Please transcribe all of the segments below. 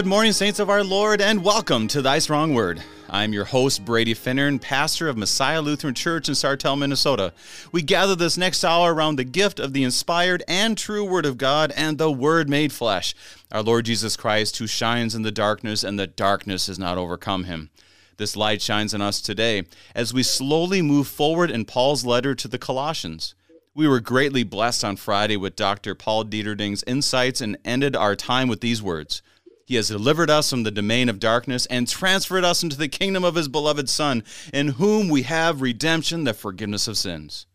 Good morning, saints of our Lord, and welcome to Thy Strong Word. I'm your host, Brady Finnern, pastor of Messiah Lutheran Church in Sartell, Minnesota. We gather this next hour around the gift of the inspired and true Word of God and the Word made flesh, our Lord Jesus Christ, who shines in the darkness, and the darkness has not overcome him. This light shines on us today as we slowly move forward in Paul's letter to the Colossians. We were greatly blessed on Friday with Dr. Paul Deterding's insights and ended our time with these words. He has delivered us from the domain of darkness and transferred us into the kingdom of his beloved Son, in whom we have redemption, the forgiveness of sins.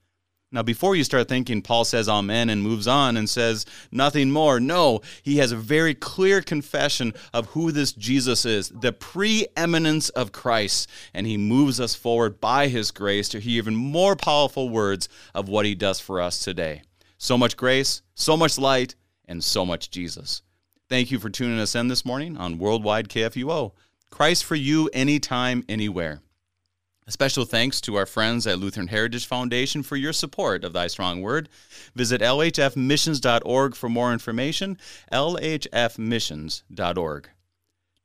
Now, before you start thinking Paul says amen and moves on and says nothing more, no, he has a very clear confession of who this Jesus is, the preeminence of Christ, and he moves us forward by his grace to hear even more powerful words of what he does for us today. So much grace, so much light, and so much Jesus. Thank you for tuning us in this morning on Worldwide KFUO. Christ for you, anytime, anywhere. A special thanks to our friends at Lutheran Heritage Foundation for your support of Thy Strong Word. Visit lhfmissions.org for more information. lhfmissions.org.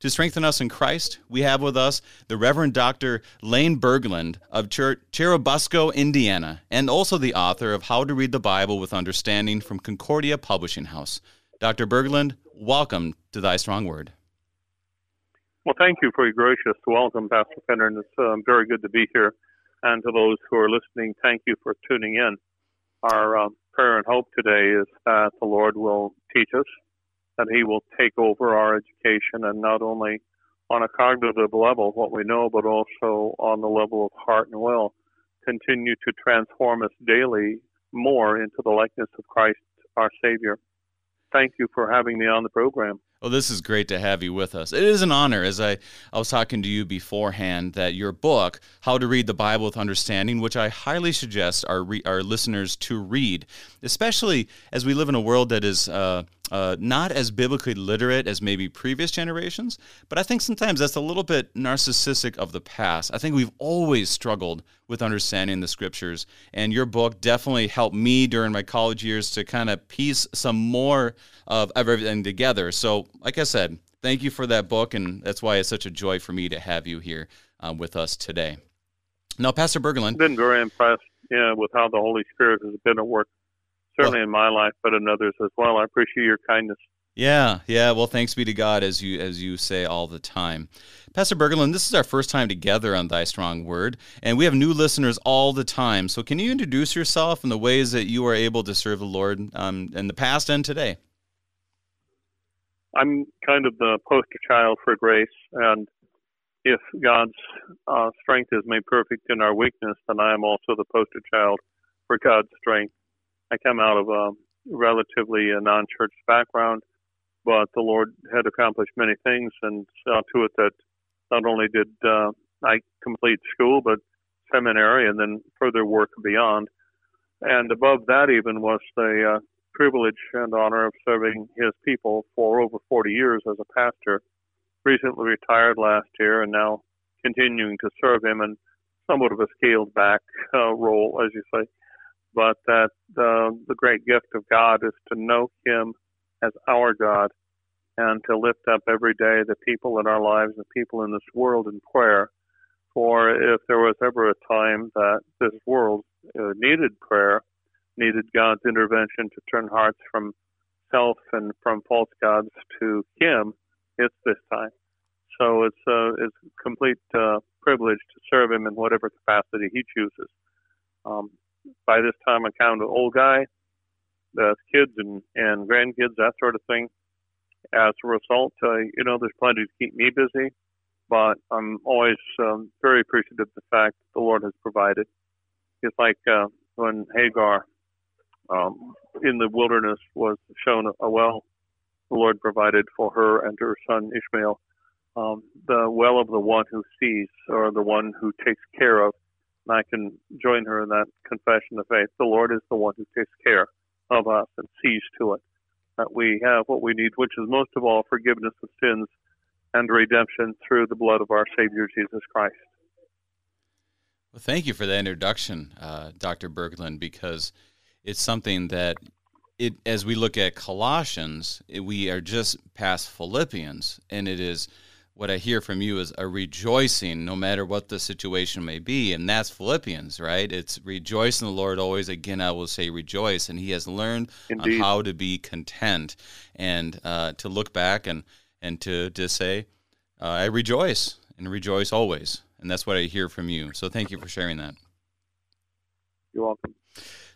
To strengthen us in Christ, we have with us the Reverend Dr. Lane Burgland of Cher- Churubusco, Indiana, and also the author of How to Read the Bible with Understanding from Concordia Publishing House. Dr. Burgland, welcome to Thy Strong Word. Well, thank you for your gracious welcome, Pastor Finnern, and it's um, very good to be here. And to those who are listening, thank you for tuning in. Our um, prayer and hope today is that the Lord will teach us, that He will take over our education, and not only on a cognitive level, what we know, but also on the level of heart and will, continue to transform us daily more into the likeness of Christ, our Savior thank you for having me on the program. Well, this is great to have you with us. It is an honor, as I, I was talking to you beforehand, that your book, How to Read the Bible with Understanding, which I highly suggest our, re, our listeners to read, especially as we live in a world that is uh, uh, not as biblically literate as maybe previous generations, but I think sometimes that's a little bit narcissistic of the past. I think we've always struggled with understanding the scriptures, and your book definitely helped me during my college years to kind of piece some more of everything together. So, like I said, thank you for that book, and that's why it's such a joy for me to have you here uh, with us today. Now, Pastor Burgland, I've been very impressed, yeah, with how the Holy Spirit has been at work, certainly well, in my life, but in others as well. I appreciate your kindness. Yeah, yeah. Well, thanks be to God, as you as you say all the time, Pastor Burgland. This is our first time together on Thy Strong Word, and we have new listeners all the time. So, can you introduce yourself and the ways that you are able to serve the Lord um, in the past and today? I'm kind of the poster child for grace, and if God's uh, strength is made perfect in our weakness, then I am also the poster child for God's strength. I come out of a relatively a non-church background, but the Lord had accomplished many things, and saw to it that not only did uh, I complete school, but seminary, and then further work beyond. And above that, even was the uh, privilege and honor of serving his people for over 40 years as a pastor. Recently retired last year and now continuing to serve him in somewhat of a scaled back uh, role, as you say. But that uh, the great gift of God is to know him as our God and to lift up every day the people in our lives and people in this world in prayer. For if there was ever a time that this world uh, needed prayer, needed God's intervention to turn hearts from self and from false gods to Him, it's this time. So it's uh, it's a complete uh, privilege to serve Him in whatever capacity He chooses. Um, by this time, I'm kind of an old guy, the kids and and grandkids, that sort of thing. As a result, uh, you know, there's plenty to keep me busy, but I'm always um, very appreciative of the fact that the Lord has provided. It's like uh, when Hagar um, in the wilderness was shown a well the Lord provided for her and her son Ishmael. Um, the well of the one who sees, or the one who takes care of. And I can join her in that confession of faith. The Lord is the one who takes care of us and sees to it that we have what we need, which is most of all forgiveness of sins and redemption through the blood of our Savior Jesus Christ. Well, thank you for that introduction, uh, Dr. Burgland, because it's something that it as we look at Colossians, it, we are just past Philippians, and it is what I hear from you is a rejoicing no matter what the situation may be. And that's Philippians, right? It's rejoice in the Lord always. Again, I will say rejoice. And he has learned Indeed. on how to be content and uh, to look back and, and to, to say, uh, I rejoice and rejoice always. And that's what I hear from you. So thank you for sharing that. You're welcome.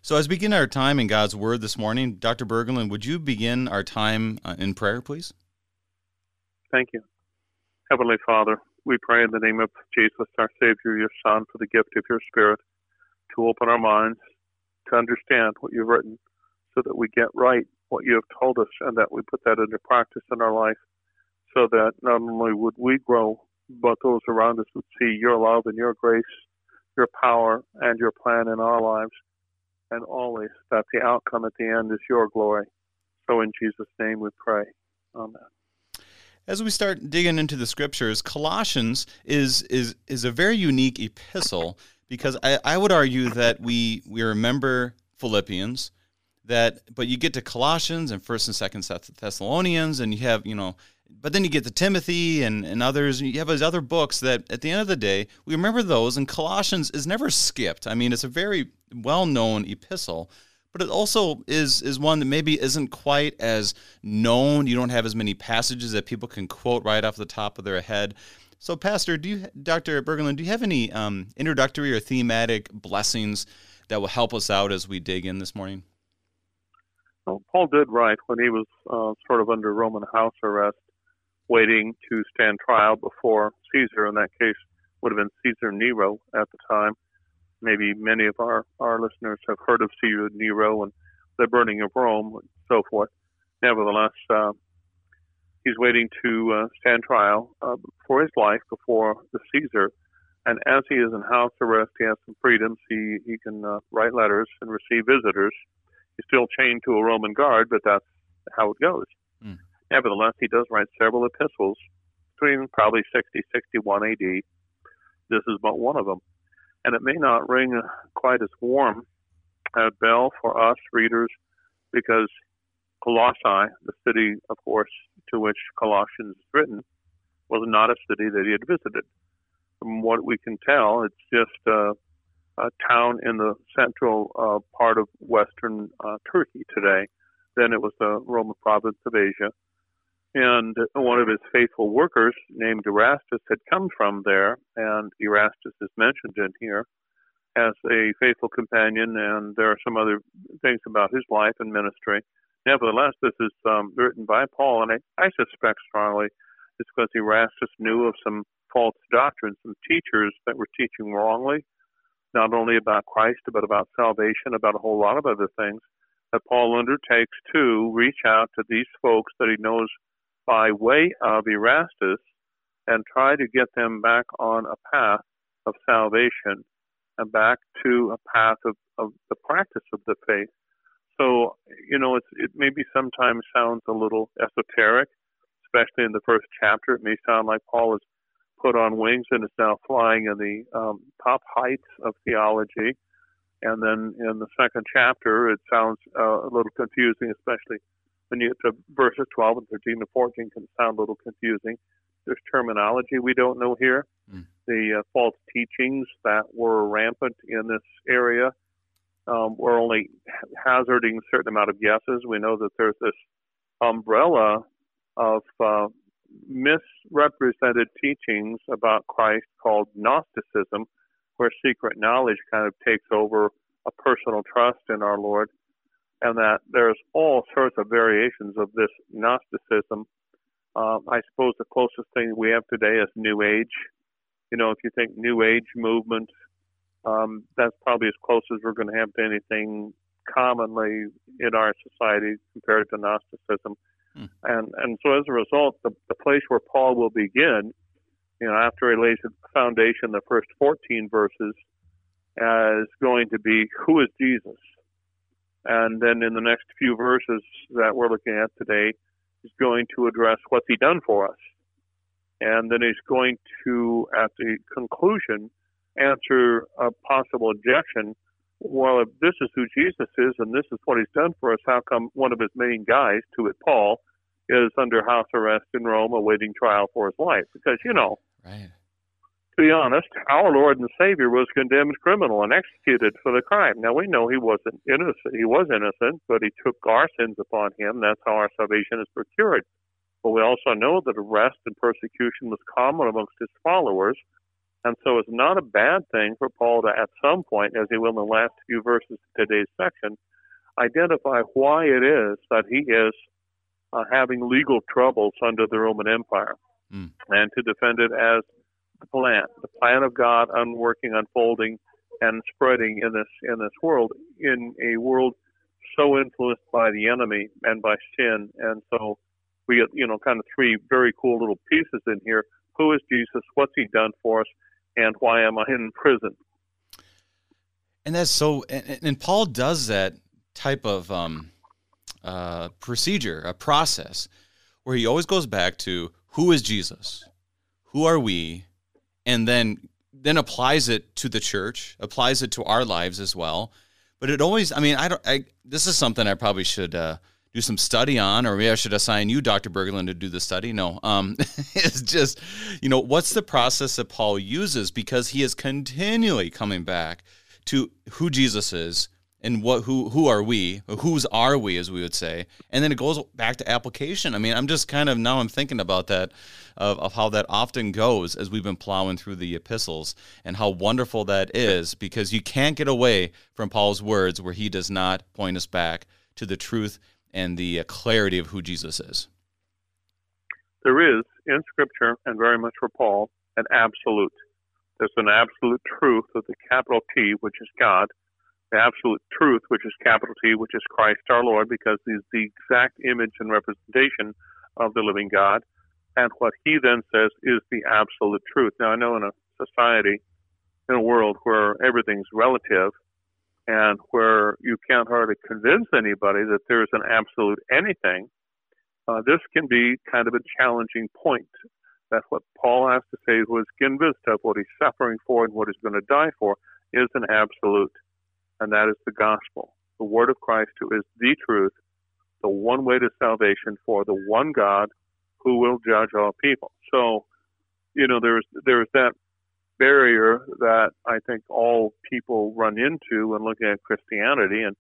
So, as we begin our time in God's Word this morning, Dr. Burgland, would you begin our time uh, in prayer, please? Thank you. Heavenly Father, we pray in the name of Jesus, our Savior, your Son, for the gift of your Spirit to open our minds to understand what you've written so that we get right what you have told us and that we put that into practice in our life so that not only would we grow, but those around us would see your love and your grace, your power, and your plan in our lives, and always that the outcome at the end is your glory. So in Jesus' name we pray. Amen. As we start digging into the scriptures, Colossians is is is a very unique epistle because I, I would argue that we we remember Philippians, that but you get to Colossians and First and Second Thessalonians, and you have you know, but then you get to Timothy and and others. And you have those other books that at the end of the day we remember those, and Colossians is never skipped. I mean, it's a very well known epistle but it also is is one that maybe isn't quite as known. You don't have as many passages that people can quote right off the top of their head. So, Pastor, do you, Dr. Burgland, do you have any um, introductory or thematic blessings that will help us out as we dig in this morning? Well, Paul did write when he was uh, sort of under Roman house arrest, waiting to stand trial before Caesar. In that case, would have been Caesar Nero at the time maybe many of our, our listeners have heard of Caesar Nero and the burning of Rome and so forth. Nevertheless, uh, he's waiting to uh, stand trial uh, for his life before the Caesar. And as he is in house arrest, he has some freedoms. He he can uh, write letters and receive visitors. He's still chained to a Roman guard, but that's how it goes. Mm. Nevertheless, he does write several epistles between probably 60, 61 AD. This is but one of them and it may not ring quite as warm a bell for us readers because Colossae, the city, of course, to which Colossians is written, was not a city that he had visited. From what we can tell, it's just a, a town in the central uh, part of western uh, Turkey today. Then it was the Roman province of Asia. And one of his faithful workers, named Erastus, had come from there, and Erastus is mentioned in here as a faithful companion, and there are some other things about his life and ministry. Nevertheless, this is um, written by Paul, and I, I suspect strongly it's because Erastus knew of some false doctrines, some teachers that were teaching wrongly, not only about Christ, but about salvation, about a whole lot of other things that Paul undertakes to reach out to these folks that he knows by way of Erastus and try to get them back on a path of salvation and back to a path of, of the practice of the faith. So, you know, it's, it maybe sometimes sounds a little esoteric, especially in the first chapter. It may sound like Paul is put on wings and is now flying in the um, top heights of theology. And then in the second chapter, it sounds uh, a little confusing, especially when you get to verses 12 and 13 and 14 can sound a little confusing. There's terminology we don't know here. Mm. The uh, false teachings that were rampant in this area um, we're only hazarding a certain amount of guesses. We know that there's this umbrella of uh, misrepresented teachings about Christ called Gnosticism, where secret knowledge kind of takes over a personal trust in our Lord and that there's all sorts of variations of this Gnosticism. Um, I suppose the closest thing we have today is New Age. You know, if you think New Age movement, um, that's probably as close as we're going to have to anything commonly in our society compared to Gnosticism. Hmm. And and so as a result, the, the place where Paul will begin, you know, after he lays the foundation, the first 14 verses, is going to be who is Jesus? And then in the next few verses that we're looking at today, he's going to address what's he done for us. And then he's going to, at the conclusion, answer a possible objection well, if this is who Jesus is and this is what he's done for us, how come one of his main guys, to it Paul, is under house arrest in Rome awaiting trial for his life? Because, you know, right. To be honest, our Lord and Savior was condemned criminal and executed for the crime. Now, we know he wasn't innocent. He was innocent, but he took our sins upon him. That's how our salvation is procured. But we also know that arrest and persecution was common amongst his followers and so it's not a bad thing for Paul to, at some point, as he will in the last few verses of today's section, identify why it is that he is uh, having legal troubles under the Roman Empire mm. and to defend it as the plan, the plan of God unworking, unfolding, and spreading in this in this world, in a world so influenced by the enemy and by sin. And so we get, you know, kind of three very cool little pieces in here. Who is Jesus? What's he done for us? and why am I in prison? And that's so, and, and Paul does that type of um, uh, procedure, a process, where he always goes back to who is Jesus, who are we, and then then applies it to the church, applies it to our lives as well. But it always, I mean, I don't. I, this is something I probably should uh, do some study on, or maybe I should assign you, Dr. Burgland, to do the study. No, um, it's just, you know, what's the process that Paul uses because he is continually coming back to who Jesus is and what who who are we whose are we as we would say and then it goes back to application i mean i'm just kind of now i'm thinking about that of, of how that often goes as we've been plowing through the epistles and how wonderful that is because you can't get away from paul's words where he does not point us back to the truth and the uh, clarity of who Jesus is? There is in Scripture, and very much for Paul, an absolute. There's an absolute truth of the capital T, which is God, the absolute truth, which is capital T, which is Christ our Lord, because he's the exact image and representation of the living God. And what he then says is the absolute truth. Now, I know in a society, in a world where everything's relative, and where you can't hardly convince anybody that there's an absolute anything, uh, this can be kind of a challenging point. That's what Paul has to say, who is convinced of what he's suffering for and what he's going to die for, is an absolute, and that is the gospel, the word of Christ, who is the truth, the one way to salvation for the one God who will judge all people. So, you know, there's there's that barrier that I think all people run into when looking at Christianity. And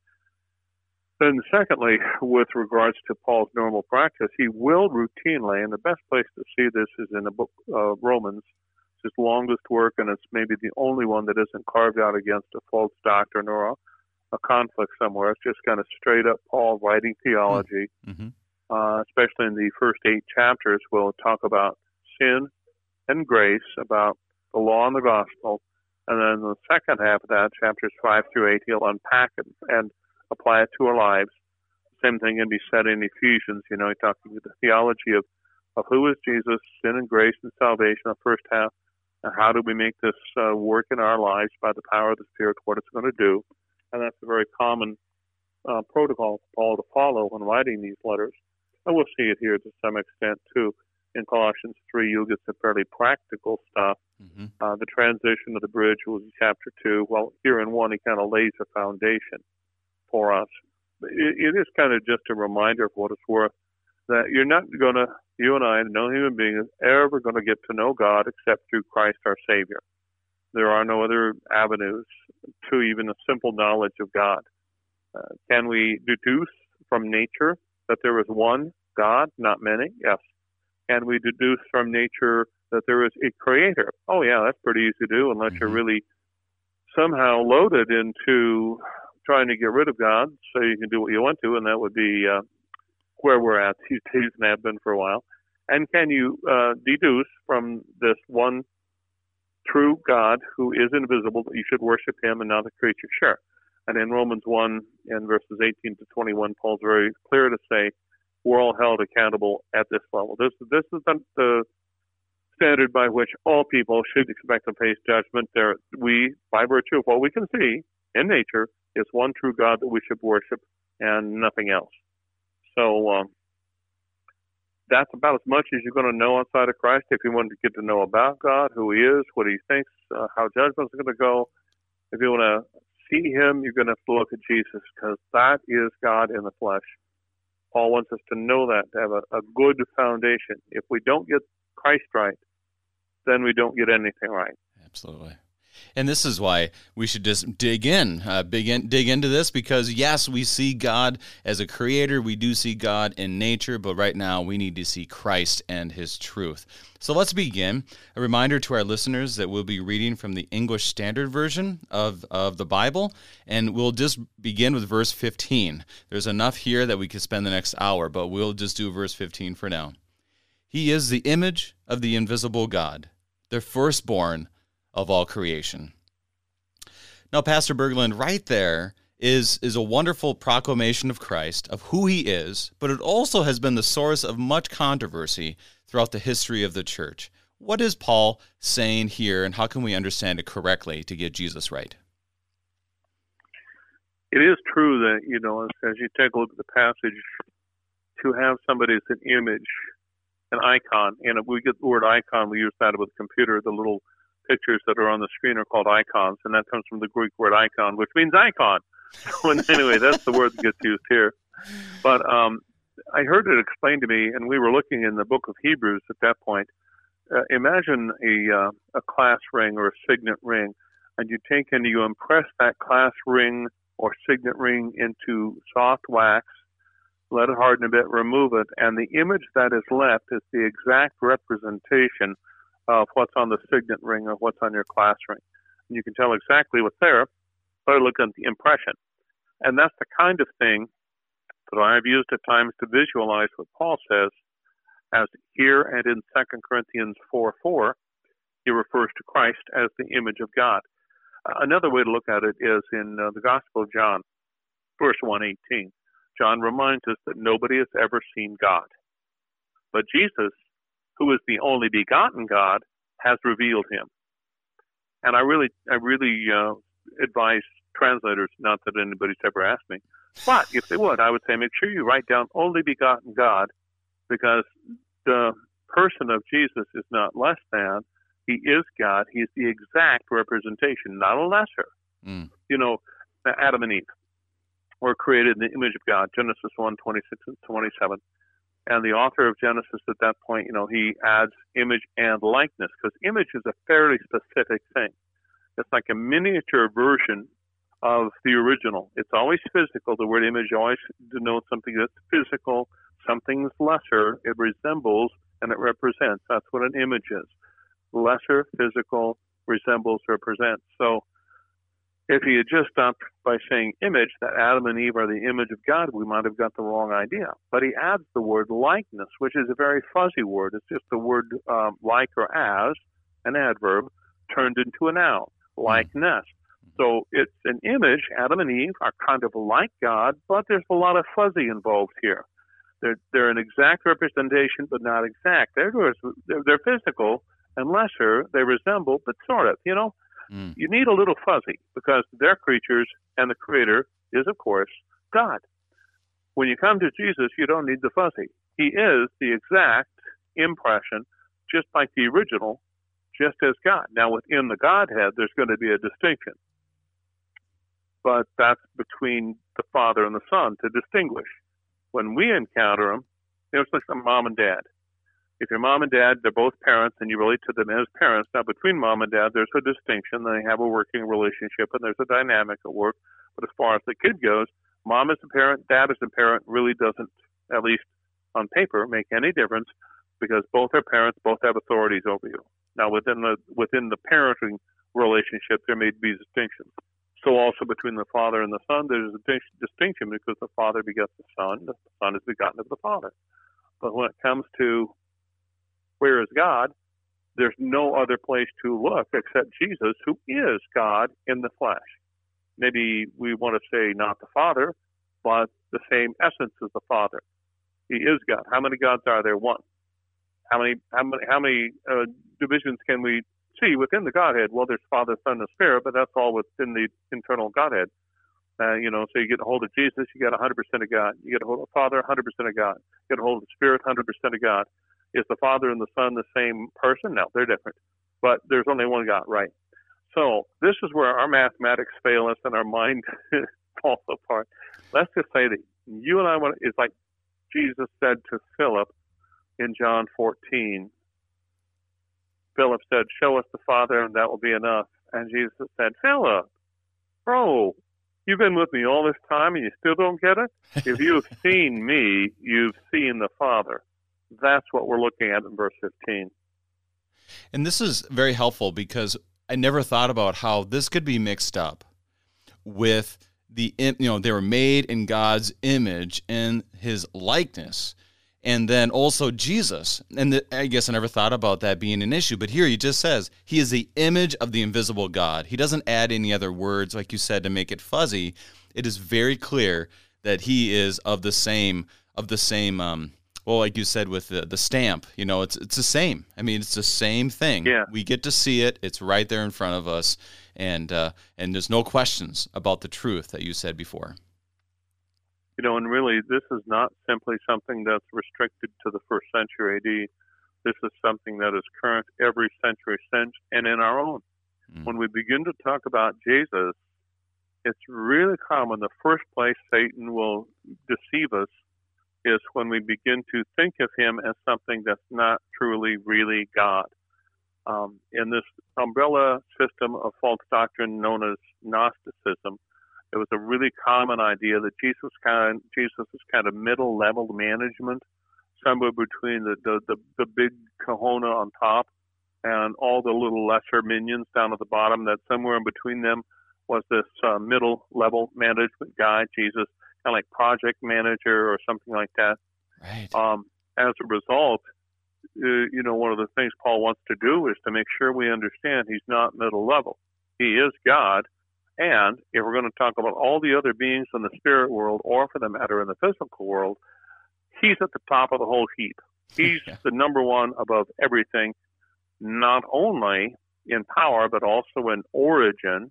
then, secondly, with regards to Paul's normal practice, he will routinely, and the best place to see this is in the book uh, Romans, his longest work, and it's maybe the only one that isn't carved out against a false doctrine or a, a conflict somewhere. It's just kind of straight up Paul writing theology, mm-hmm. uh, especially in the first eight chapters. We'll talk about sin and grace, about the law and the gospel. And then the second half of that, chapters 5 through 8, he'll unpack it and apply it to our lives. Same thing can be said in Ephesians. You know, talking the theology of, of who is Jesus, sin and grace and salvation, the first half, how do we make this uh, work in our lives by the power of the Spirit, what it's going to do. And that's a very common uh, protocol for Paul to follow when writing these letters. And we'll see it here to some extent, too in Colossians 3, you'll get some fairly practical stuff. Mm-hmm. Uh, the transition of the bridge was in chapter 2. Well, here in 1, he kind of lays a foundation for us. It, it is kind of just a reminder of what it's worth that you're not going to, you and I, no human being is ever going to get to know God except through Christ our Savior. There are no other avenues to even a simple knowledge of God. Uh, can we deduce from nature that there is one God, not many? Yes and we deduce from nature that there is a creator. Oh, yeah, that's pretty easy to do unless mm-hmm. you're really somehow loaded into trying to get rid of God so you can do what you want to, and that would be uh, where we're at these days and have been for a while. And can you uh, deduce from this one true God who is invisible that you should worship him and not the creature? Sure. And in Romans 1 and verses 18 to 21, Paul's very clear to say, we're all held accountable at this level. This this is the, the standard by which all people should expect to face judgment. There, we, by virtue of what we can see in nature, is one true God that we should worship and nothing else. So um, that's about as much as you're going to know outside of Christ. If you want to get to know about God, who He is, what He thinks, uh, how judgment's going to go, if you want to see him, you're going to have to look at Jesus because that is God in the flesh. Paul wants us to know that, to have a, a good foundation. If we don't get Christ right, then we don't get anything right. Absolutely. And this is why we should just dig in, uh, begin, dig into this because yes, we see God as a creator. We do see God in nature, but right now we need to see Christ and His truth. So let's begin. A reminder to our listeners that we'll be reading from the English Standard Version of, of the Bible, and we'll just begin with verse 15. There's enough here that we could spend the next hour, but we'll just do verse 15 for now. He is the image of the invisible God, the firstborn of all creation. Now, Pastor Burgland, right there is, is a wonderful proclamation of Christ, of who he is, but it also has been the source of much controversy throughout the history of the church. What is Paul saying here, and how can we understand it correctly to get Jesus right? It is true that, you know, as, you take a look at the passage, to have somebody as an image, an icon, and we get the word icon, we use that with computer, the little pictures that are on the screen are called icons, and that comes from the Greek word icon, which means icon. So anyway, that's the word that gets used here. But um, I heard it explained to me, and we were looking in the book of Hebrews at that point. Uh, imagine a uh, a class ring or a signet ring, and you take and you impress that class ring or signet ring into soft wax, let it harden a bit, remove it, and the image that is left is the exact representation of what's on the signet ring or what's on your class ring. And you can tell exactly what's there by looking at the impression. And that's the kind of thing that I've used at times to visualize what Paul says as here and in 2 Corinthians 4 4, he refers to Christ as the image of God. Uh, another way to look at it is in uh, the Gospel of John, verse 118. John reminds us that nobody has ever seen God. But Jesus who is the only begotten God, has revealed him. And I really, I really uh, advise translators, not that anybody's ever asked me, but if they would, I would say make sure you write down only begotten God, because the person of Jesus is not less than. He is God. He is the exact representation, not a lesser. Mm. You know, Adam and Eve were created in the image of God, Genesis 1, 26 and 27. And the author of Genesis at that point, you know, he adds image and likeness because image is a fairly specific thing. It's like a miniature version of the original. It's always physical. The word image always denotes something that's physical, something's lesser. It resembles and it represents. That's what an image is. Lesser, physical, resembles, represents. So if he had just stopped by saying image, that Adam and Eve are the image of God, we might have got the wrong idea. But he adds the word likeness, which is a very fuzzy word. It's just the word um, like or as, an adverb, turned into a noun, hmm. likeness. So it's an image. Adam and Eve are kind of like God, but there's a lot of fuzzy involved here. They're, they're an exact representation, but not exact. They're, they're, they're physical and lesser. They resemble, but sort of, you know. Mm. You need a little fuzzy because they're creatures and the creator is, of course, God. When you come to Jesus, you don't need the fuzzy. He is the exact impression, just like the original, just as God. Now, within the Godhead, there's going to be a distinction. But that's between the Father and the Son to distinguish. When we encounter them, it's like mom and dad if your mom and dad, they're both parents and you relate to them as parents, now between mom and dad, there's a distinction. They have a working relationship and there's a dynamic at work. But as far as the kid goes, mom is a parent, dad is a parent really doesn't, at least on paper, make any difference because both are parents, both have authorities over you. Now within the within the parenting relationship, there may be distinctions. So also between the father and the son, there's a distinction because the father begets the son, the son is begotten of the father. But when it comes to where is God, there's no other place to look except Jesus, who is God in the flesh. Maybe we want to say not the Father, but the same essence as the Father. He is God. How many gods are there? One. How many how many how many uh, divisions can we see within the Godhead? Well, there's Father, Son, and Spirit, but that's all within the internal Godhead. Uh, you know, so you get a hold of Jesus, you get 100% of God. You get a hold of Father, 100% of God. You get a hold of the Spirit, 100% of God. Is the Father and the Son the same person? No, they're different. But there's only one God, right? So this is where our mathematics fail us and our mind falls apart. Let's just say that you and I want it's like Jesus said to Philip in John 14. Philip said, "Show us the Father, and that will be enough." And Jesus said, "Philip, bro, you've been with me all this time, and you still don't get it. If you have seen me, you've seen the Father." That's what we're looking at in verse 15. And this is very helpful because I never thought about how this could be mixed up with the you know they were made in God's image and his likeness and then also Jesus. And the, I guess I never thought about that being an issue, but here he just says he is the image of the invisible God. He doesn't add any other words like you said to make it fuzzy. It is very clear that he is of the same of the same um, well, like you said with the, the stamp, you know, it's it's the same. I mean, it's the same thing. Yeah. We get to see it. It's right there in front of us, and uh, and there's no questions about the truth that you said before. You know, and really, this is not simply something that's restricted to the first century AD. This is something that is current every century since, and in our own. Mm. When we begin to talk about Jesus, it's really common. The first place Satan will deceive us is when we begin to think of him as something that's not truly, really God. Um, in this umbrella system of false doctrine known as Gnosticism, it was a really common idea that Jesus kind Jesus is kind of middle level management, somewhere between the, the, the, the big kahuna on top and all the little lesser minions down at the bottom, that somewhere in between them was this uh, middle level management guy, Jesus kind of like project manager or something like that. Right. Um, as a result, uh, you know, one of the things Paul wants to do is to make sure we understand he's not middle level. He is God. And if we're going to talk about all the other beings in the spirit world, or for the matter in the physical world, he's at the top of the whole heap. He's yeah. the number one above everything, not only in power, but also in origin.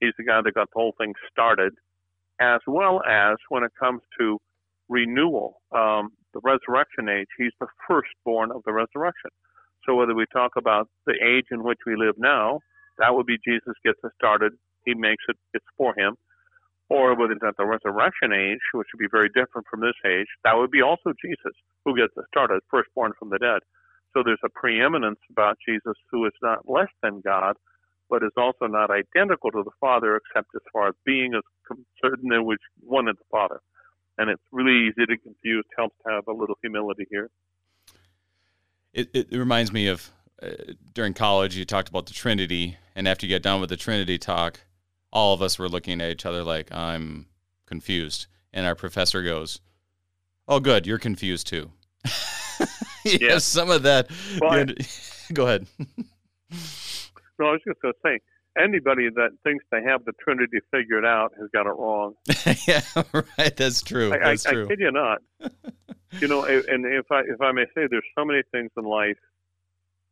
He's the guy that got the whole thing started as well as when it comes to renewal, um, the resurrection age, he's the firstborn of the resurrection. So whether we talk about the age in which we live now, that would be Jesus gets us started, he makes it, it's for him. Or whether it's at the resurrection age, which would be very different from this age, that would be also Jesus who gets us started, firstborn from the dead. So there's a preeminence about Jesus who is not less than God, but is also not identical to the Father except as far as being is concerned in which one is the Father. And it's really easy to confuse. Helps to have a little humility here. It, it reminds me of uh, during college, you talked about the Trinity, and after you get done with the Trinity talk, all of us were looking at each other like, I'm confused. And our professor goes, Oh, good, you're confused too. yeah, some of that. Well, I, go ahead. No, I was just going to say, anybody that thinks they have the Trinity figured out has got it wrong. yeah, right. That's true. I, That's I, true. I kid you not. you know, and if I if I may say, there's so many things in life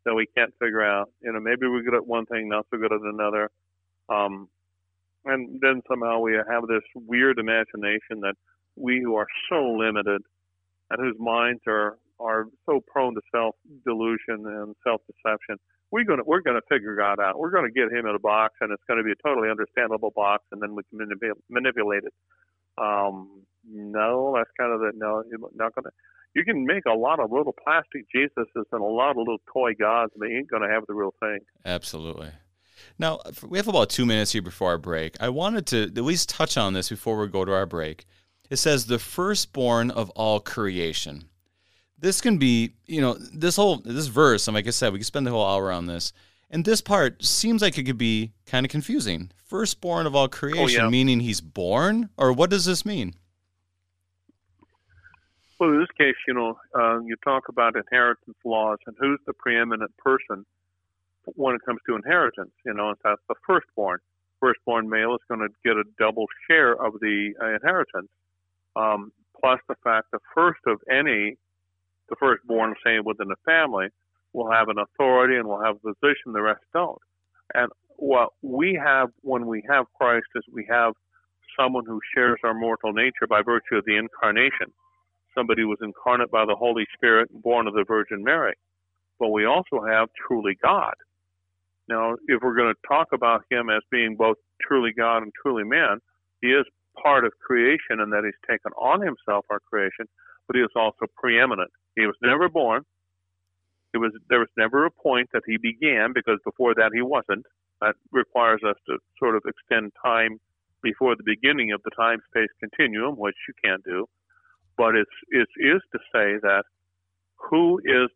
that we can't figure out. You know, maybe we're good at one thing, not so good at another. Um, and then somehow we have this weird imagination that we who are so limited and whose minds are are so prone to self delusion and self deception we're to we're to figure God out. We're to get him in a box, and it's to be a totally understandable box, and then we can manip- manipulate it. Um, no, that's kind of the no. You're not to. You can make a lot of little plastic Jesuses and a lot of little toy gods, and they ain't to have the real thing. Absolutely. Now we have about two minutes here before our break. I wanted to at least touch on this before we go to our break. It says the firstborn of all creation this can be, you know, this whole this verse. And like I said, we could spend the whole hour on this. And this part seems like it could be kind of confusing. Firstborn of all creation, oh, yeah. meaning he's born, or what does this mean? Well, in this case, you know, uh, you talk about inheritance laws and who's the preeminent person when it comes to inheritance. You know, that's the firstborn. Firstborn male is going to get a double share of the uh, inheritance, um, plus the fact the first of any the firstborn, say within a family, will have an authority and will have a position, the rest don't. And what we have when we have Christ is we have someone who shares our mortal nature by virtue of the incarnation. Somebody was incarnate by the Holy Spirit, and born of the Virgin Mary. But we also have truly God. Now, if we're going to talk about him as being both truly God and truly man, he is part of creation and that he's taken on himself our creation, but he is also preeminent. He was never born. It was there was never a point that he began because before that he wasn't. That requires us to sort of extend time before the beginning of the time space continuum, which you can't do. But it's it is to say that who is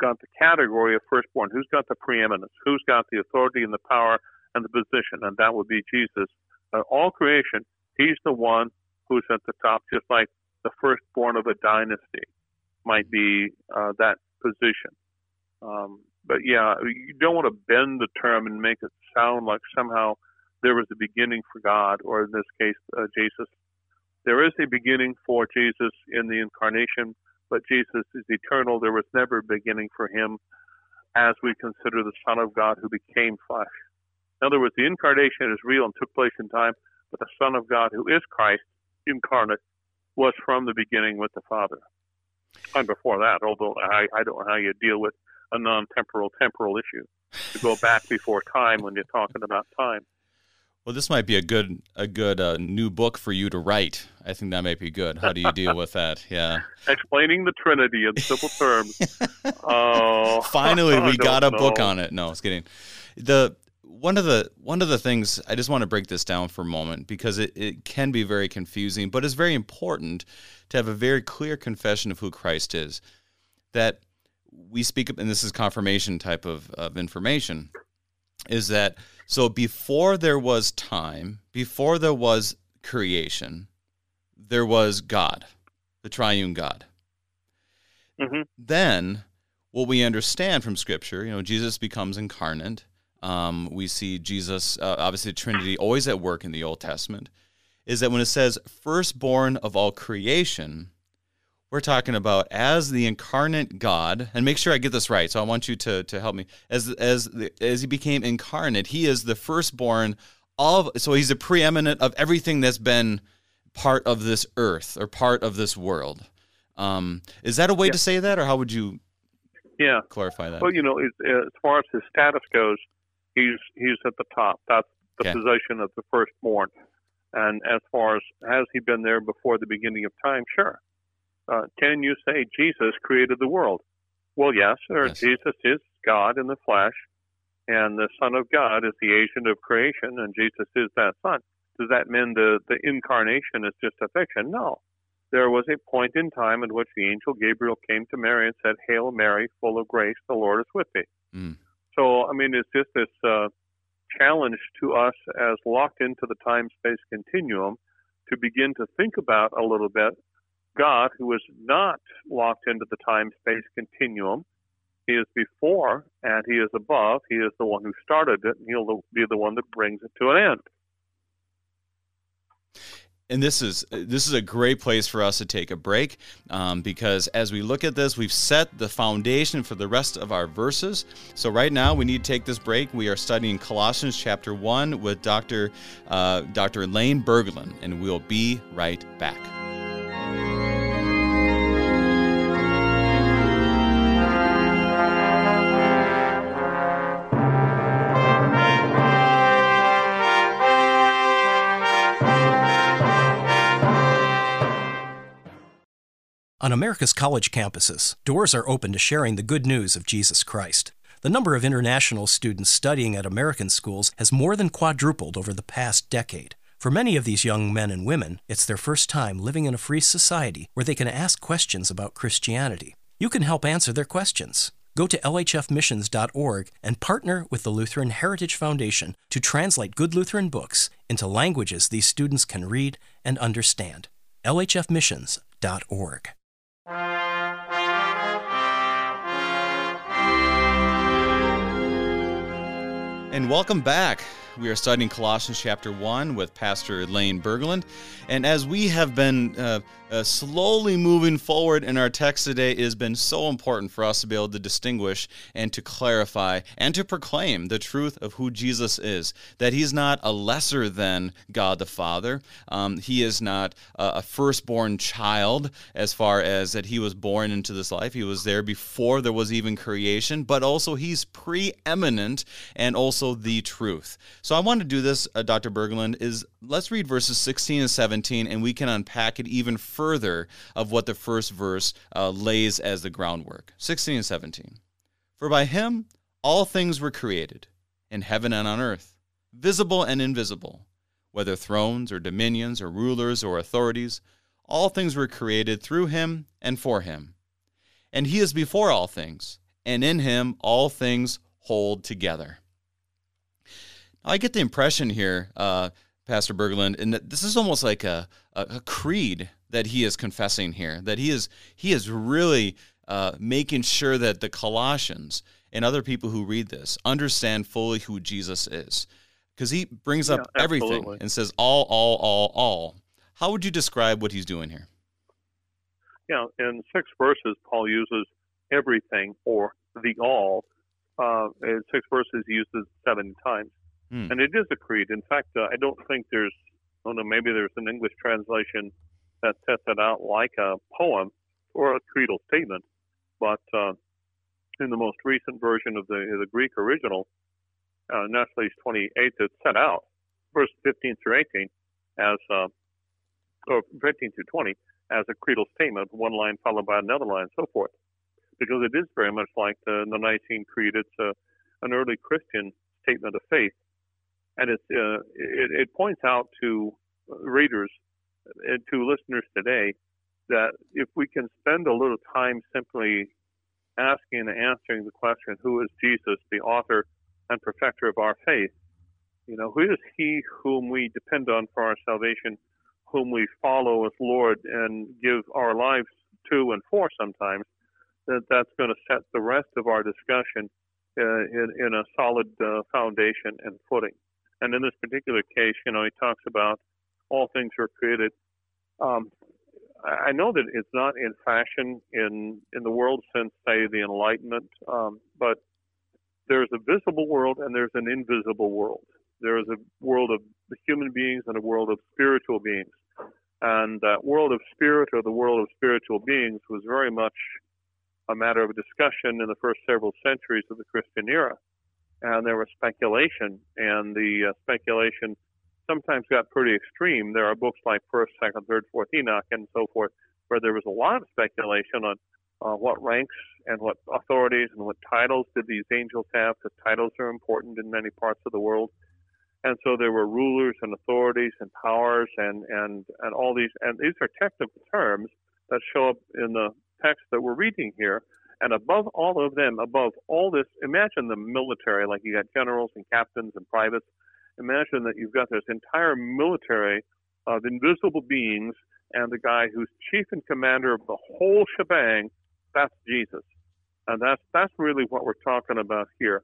got the category of firstborn, who's got the preeminence, who's got the authority and the power and the position, and that would be Jesus. Uh, all creation, he's the one who's at the top, just like the firstborn of a dynasty might be uh, that position. Um, but yeah, you don't want to bend the term and make it sound like somehow there was a beginning for God, or in this case, uh, Jesus. There is a beginning for Jesus in the incarnation, but Jesus is eternal. There was never a beginning for him as we consider the Son of God who became flesh. In other words, the incarnation is real and took place in time, but the Son of God who is Christ incarnate was from the beginning with the Father. And before that, although I, I don't know how you deal with a non-temporal temporal issue to go back before time when you're talking about time. Well, this might be a good a good uh, new book for you to write. I think that might be good. How do you deal with that? Yeah, explaining the Trinity in simple terms. Oh, finally, we got a know. book on it. No, it's kidding. The one of the one of the things I just want to break this down for a moment because it, it can be very confusing, but it's very important to have a very clear confession of who Christ is. That we speak, and this is confirmation type of, of information, is that so before there was time, before there was creation, there was God, the triune God. Mm-hmm. Then, what we understand from Scripture, you know, Jesus becomes incarnate. Um, we see Jesus, uh, obviously, the Trinity always at work in the Old Testament. Is that when it says firstborn of all creation, we're talking about as the incarnate God, and make sure I get this right. So I want you to, to help me. As as as he became incarnate, he is the firstborn of. So he's the preeminent of everything that's been part of this earth or part of this world. Um, is that a way yeah. to say that, or how would you? Yeah. Clarify that. Well, you know, as far as his status goes, he's he's at the top. That's the okay. position of the firstborn. And as far as has he been there before the beginning of time? Sure uh, can you say Jesus created the world? Well, yes, or yes. Jesus is God in the flesh, and the Son of God is the agent of creation, and Jesus is that Son. Does that mean the, the incarnation is just a fiction? No. There was a point in time in which the angel Gabriel came to Mary and said, Hail Mary, full of grace, the Lord is with thee. Mm. So, I mean, it's just this uh, challenge to us as locked into the time space continuum to begin to think about a little bit God, who is not locked into the time space continuum. He is before and he is above. He is the one who started it, and he'll be the one that brings it to an end. And this is this is a great place for us to take a break um, because as we look at this, we've set the foundation for the rest of our verses. So right now, we need to take this break. We are studying Colossians chapter one with Dr. Uh, Dr. Lane Burgland, and we'll be right back. On America's college campuses, doors are open to sharing the good news of Jesus Christ. The number of international students studying at American schools has more than quadrupled over the past decade. For many of these young men and women, it's their first time living in a free society where they can ask questions about Christianity. You can help answer their questions. Go to lhfmissions.org and partner with the Lutheran Heritage Foundation to translate good Lutheran books into languages these students can read and understand. lhfmissions.org. And welcome back. We are studying Colossians chapter 1 with Pastor Lane Burgland. And as we have been uh, uh, slowly moving forward in our text today, has been so important for us to be able to distinguish and to clarify and to proclaim the truth of who Jesus is. That he's not a lesser than God the Father. Um, he is not a, a firstborn child as far as that he was born into this life. He was there before there was even creation, but also he's preeminent and also the truth. So I want to do this, uh, Dr. Burgland, is let's read verses 16 and 17, and we can unpack it even further of what the first verse uh, lays as the groundwork. 16 and 17. For by him all things were created, in heaven and on earth, visible and invisible, whether thrones or dominions or rulers or authorities, all things were created through him and for him. And he is before all things, and in him all things hold together. I get the impression here, uh, Pastor Burgland, and this is almost like a, a, a, creed that he is confessing here. That he is he is really uh, making sure that the Colossians and other people who read this understand fully who Jesus is, because he brings up yeah, everything and says all, all, all, all. How would you describe what he's doing here? Yeah, in six verses, Paul uses everything or the all. Uh, in six verses, he uses seven times. Hmm. And it is a creed. In fact, uh, I don't think there's, I don't know, maybe there's an English translation that sets it out like a poem or a creedal statement. But uh, in the most recent version of the, the Greek original, uh, Nestle-Aland 28, it's set out, verse 15 through 18, as, uh, or 15 through 20, as a creedal statement, one line followed by another line, and so forth. Because it is very much like the, the Nicene Creed. It's a, an early Christian statement of faith and it's uh, it, it, points out to readers and to listeners today that if we can spend a little time simply asking and answering the question, "Who is Jesus, the author and perfecter of our faith?" You know, who is He whom we depend on for our salvation, whom we follow as Lord and give our lives to and for sometimes? That that's going to set the rest of our discussion uh, in, in a solid uh, foundation and footing. And in this particular case, you know, he talks about all things are created. Um, I know that it's not in fashion in in the world since say the Enlightenment, um, but there's a visible world and there's an invisible world. There is a world of human beings and a world of spiritual beings. And that world of spirit or the world of spiritual beings was very much a matter of discussion in the first several centuries of the Christian era and there was speculation, and the uh, speculation sometimes got pretty extreme. There are books like First, Second, Third, Fourth Enoch, and so forth, where there was a lot of speculation on uh, what ranks and what authorities and what titles did these angels have, because titles are important in many parts of the world. And so there were rulers and authorities and powers and, and, and all these, and these are technical terms that show up in the text that we're reading here. And above all of them, above all this, imagine the military, like you got generals and captains and privates. Imagine that you've got this entire military of invisible beings, and the guy who's chief and commander of the whole shebang, that's Jesus. And that's that's really what we're talking about here.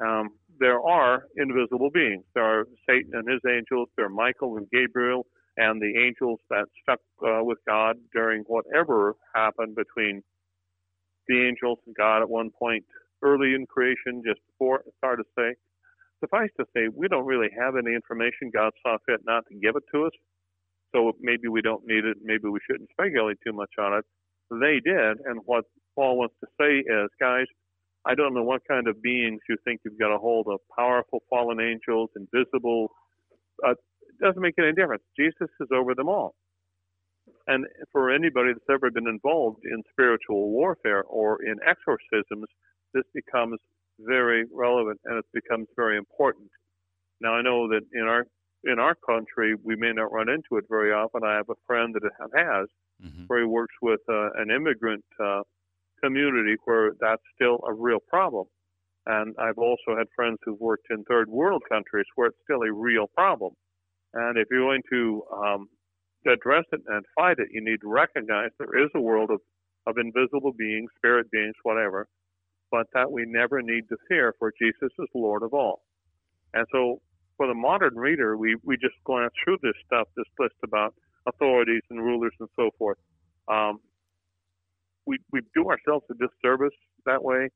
Um, there are invisible beings. There are Satan and his angels. There are Michael and Gabriel and the angels that stuck uh, with God during whatever happened between the angels and God at one point early in creation, just before it's hard to say. Suffice to say, we don't really have any information. God saw fit not to give it to us, so maybe we don't need it. Maybe we shouldn't speculate too much on it. They did, and what Paul wants to say is, guys, I don't know what kind of beings you think you've got a hold of. Powerful fallen angels, invisible. Uh, it doesn't make any difference. Jesus is over them all. And for anybody that's ever been involved in spiritual warfare or in exorcisms, this becomes very relevant and it becomes very important. Now I know that in our in our country we may not run into it very often. I have a friend that has, mm-hmm. where he works with uh, an immigrant uh, community where that's still a real problem. And I've also had friends who've worked in third world countries where it's still a real problem. And if you're going to um, to address it and fight it, you need to recognize there is a world of, of invisible beings, spirit beings, whatever, but that we never need to fear, for Jesus is Lord of all. And so for the modern reader, we, we just glance through this stuff, this list about authorities and rulers and so forth. Um, we, we do ourselves a disservice that way.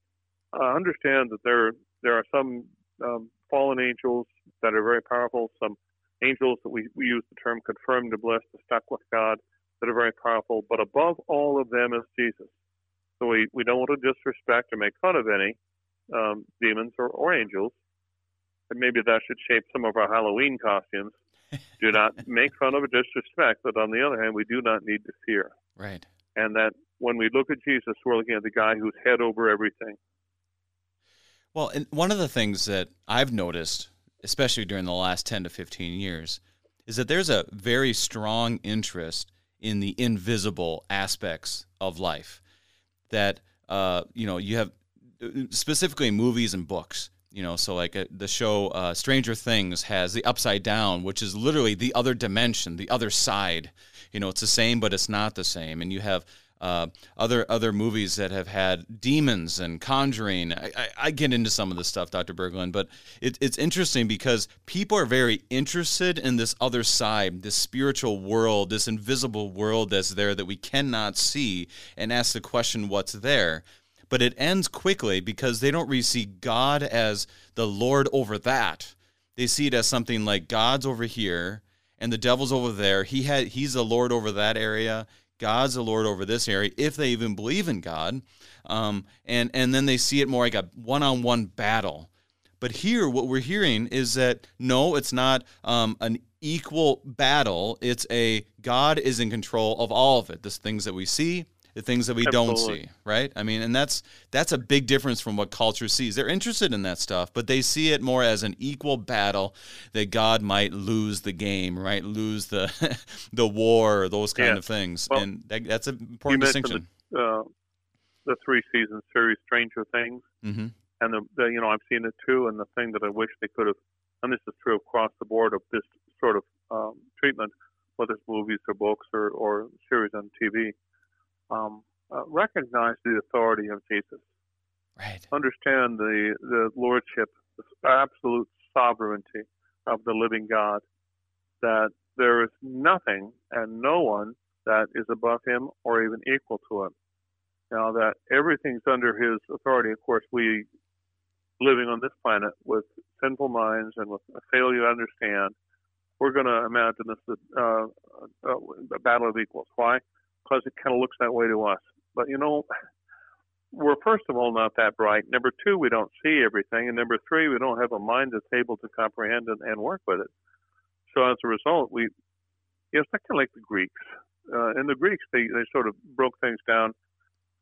Uh, understand that there there are some um, fallen angels that are very powerful, some angels that we, we use the term confirmed to bliss, to stuck with God, that are very powerful, but above all of them is Jesus. So we, we don't want to disrespect or make fun of any um, demons or, or angels. And maybe that should shape some of our Halloween costumes. do not make fun of or disrespect, but on the other hand, we do not need to fear. Right. And that when we look at Jesus, we're looking at the guy who's head over everything. Well, and one of the things that I've noticed, especially during the last 10 to 15 years, is that there's a very strong interest in the invisible aspects of life. That, uh, you know, you have specifically movies and books. You know, so like uh, the show uh, Stranger Things has the Upside Down, which is literally the other dimension, the other side. You know, it's the same, but it's not the same. And you have uh, other other movies that have had demons and conjuring. I, I, I get into some of this stuff, Dr. Burgland, but it, it's interesting because people are very interested in this other side, this spiritual world, this invisible world that's there that we cannot see, and ask the question, what's there? But it ends quickly because they don't really see God as the Lord over that. They see it as something like God's over here and the devil's over there. He had he's the Lord over that area God's the Lord over this area, if they even believe in God. Um, and, and then they see it more like a one on one battle. But here, what we're hearing is that no, it's not um, an equal battle. It's a God is in control of all of it. The things that we see, the things that we Absolutely. don't see, right? I mean, and that's that's a big difference from what culture sees. They're interested in that stuff, but they see it more as an equal battle that God might lose the game, right? Lose the the war, those kind yeah. of things, well, and that, that's an important distinction. The, uh, the three season series Stranger Things, mm-hmm. and the, the you know I've seen it too, and the thing that I wish they could have, and this is true across the board of this sort of um, treatment, whether it's movies or books or, or series on TV um, uh, recognize the authority of Jesus. Right. Understand the, the lordship, the absolute sovereignty of the living God, that there is nothing and no one that is above him or even equal to him. Now, that everything's under his authority. Of course, we living on this planet with sinful minds and with a failure to understand, we're going to imagine this uh, uh, a battle of equals. Why? Because it kind of looks that way to us. But you know, we're first of all not that bright. Number two, we don't see everything, and number three, we don't have a mind that's able to comprehend and, and work with it. So as a result, we it's not kind of like the Greeks. Uh, in the Greeks, they they sort of broke things down.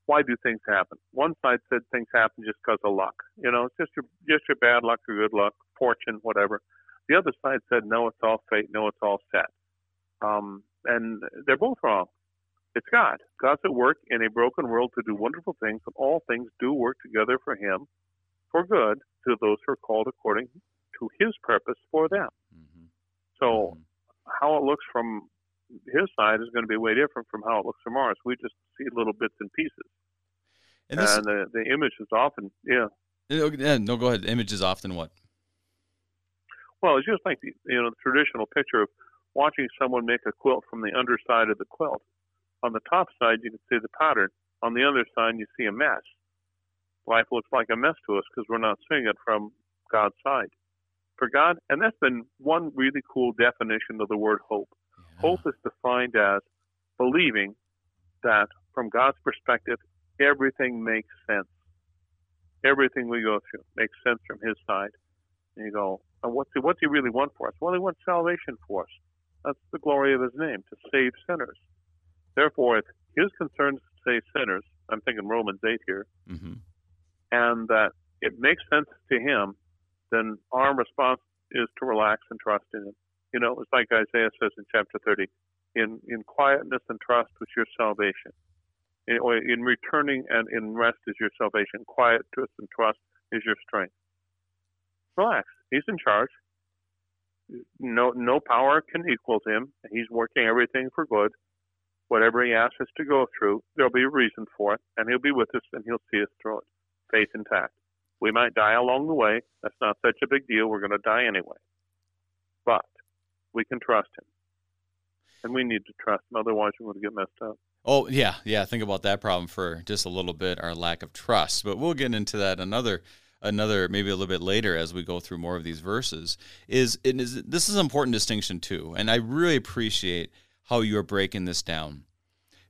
Why do things happen? One side said things happen just because of luck. You know, it's just your just your bad luck or good luck, fortune, whatever. The other side said no, it's all fate. No, it's all set. Um, and they're both wrong. It's God. God's at work in a broken world to do wonderful things, and all things do work together for Him for good to those who are called according to His purpose for them. Mm-hmm. So, mm-hmm. how it looks from His side is going to be way different from how it looks from ours. We just see little bits and pieces. And, this, and the, the image is often, yeah. No, go ahead. Image is often what? Well, it's just like the, you know the traditional picture of watching someone make a quilt from the underside of the quilt. On the top side, you can see the pattern. On the other side, you see a mess. Life looks like a mess to us because we're not seeing it from God's side. For God, and that's been one really cool definition of the word hope. Yeah. Hope is defined as believing that from God's perspective, everything makes sense. Everything we go through makes sense from His side. And you go, and what's he, what's He really want for us? Well, He wants salvation for us. That's the glory of His name, to save sinners. Therefore, if his concerns say sinners, I'm thinking Romans 8 here, mm-hmm. and that it makes sense to him, then our response is to relax and trust in him. You know, it's like Isaiah says in chapter 30, in, in quietness and trust was your salvation. In, in returning and in rest is your salvation. Quiet and trust is your strength. Relax. He's in charge. No, no power can equal him. He's working everything for good whatever he asks us to go through, there'll be a reason for it, and he'll be with us and he'll see us through it. Faith intact. We might die along the way. That's not such a big deal. We're going to die anyway. but we can trust him. And we need to trust him, otherwise we're going to get messed up. Oh yeah, yeah. Think about that problem for just a little bit, our lack of trust. But we'll get into that another another maybe a little bit later as we go through more of these verses. Is is this is an important distinction too, and I really appreciate how you are breaking this down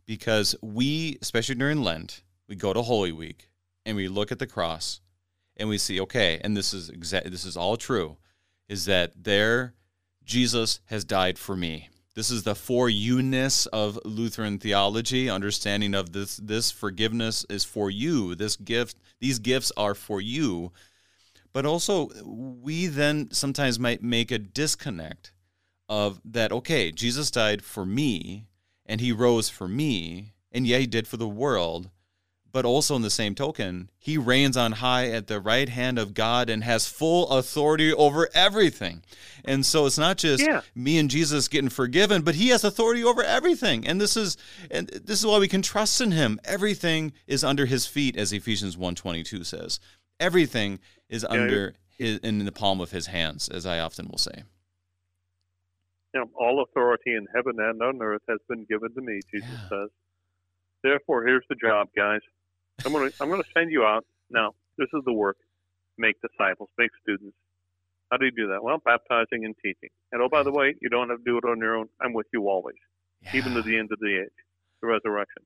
because we, especially during Lent, we go to Holy Week and we look at the cross and we see okay, and this is exact this is all true, is that there Jesus has died for me this is the for you-ness of Lutheran theology, understanding of this this forgiveness is for you. This gift, these gifts are for you. But also we then sometimes might make a disconnect of that okay, Jesus died for me and he rose for me, and yeah, he did for the world, but also in the same token, he reigns on high at the right hand of God and has full authority over everything. And so it's not just yeah. me and Jesus getting forgiven, but he has authority over everything. And this is and this is why we can trust in him. Everything is under his feet as Ephesians 1:22 says. Everything is yeah. under his, in the palm of his hands, as I often will say. You know, all authority in heaven and on earth has been given to me, Jesus yeah. says. Therefore, here's the job, guys I'm gonna I'm gonna send you out. Now, this is the work. Make disciples, make students. How do you do that? Well, baptizing and teaching. And oh, by the way, you don't have to do it on your own. I'm with you always, yeah. even to the end of the age, the resurrection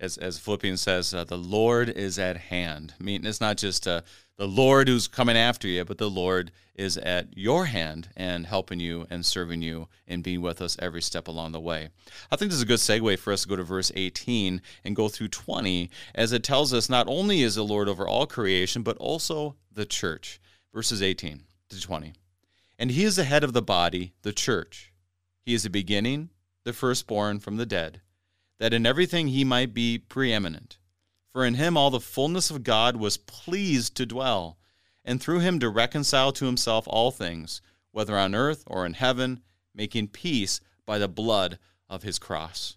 as, as Philippians says, uh, the Lord is at hand. I mean, it's not just uh, the Lord who's coming after you, but the Lord is at your hand and helping you and serving you and being with us every step along the way. I think this is a good segue for us to go to verse 18 and go through 20, as it tells us not only is the Lord over all creation, but also the church. Verses 18 to 20. And he is the head of the body, the church. He is the beginning, the firstborn from the dead that in everything he might be preeminent. For in him all the fullness of God was pleased to dwell, and through him to reconcile to himself all things, whether on earth or in heaven, making peace by the blood of his cross.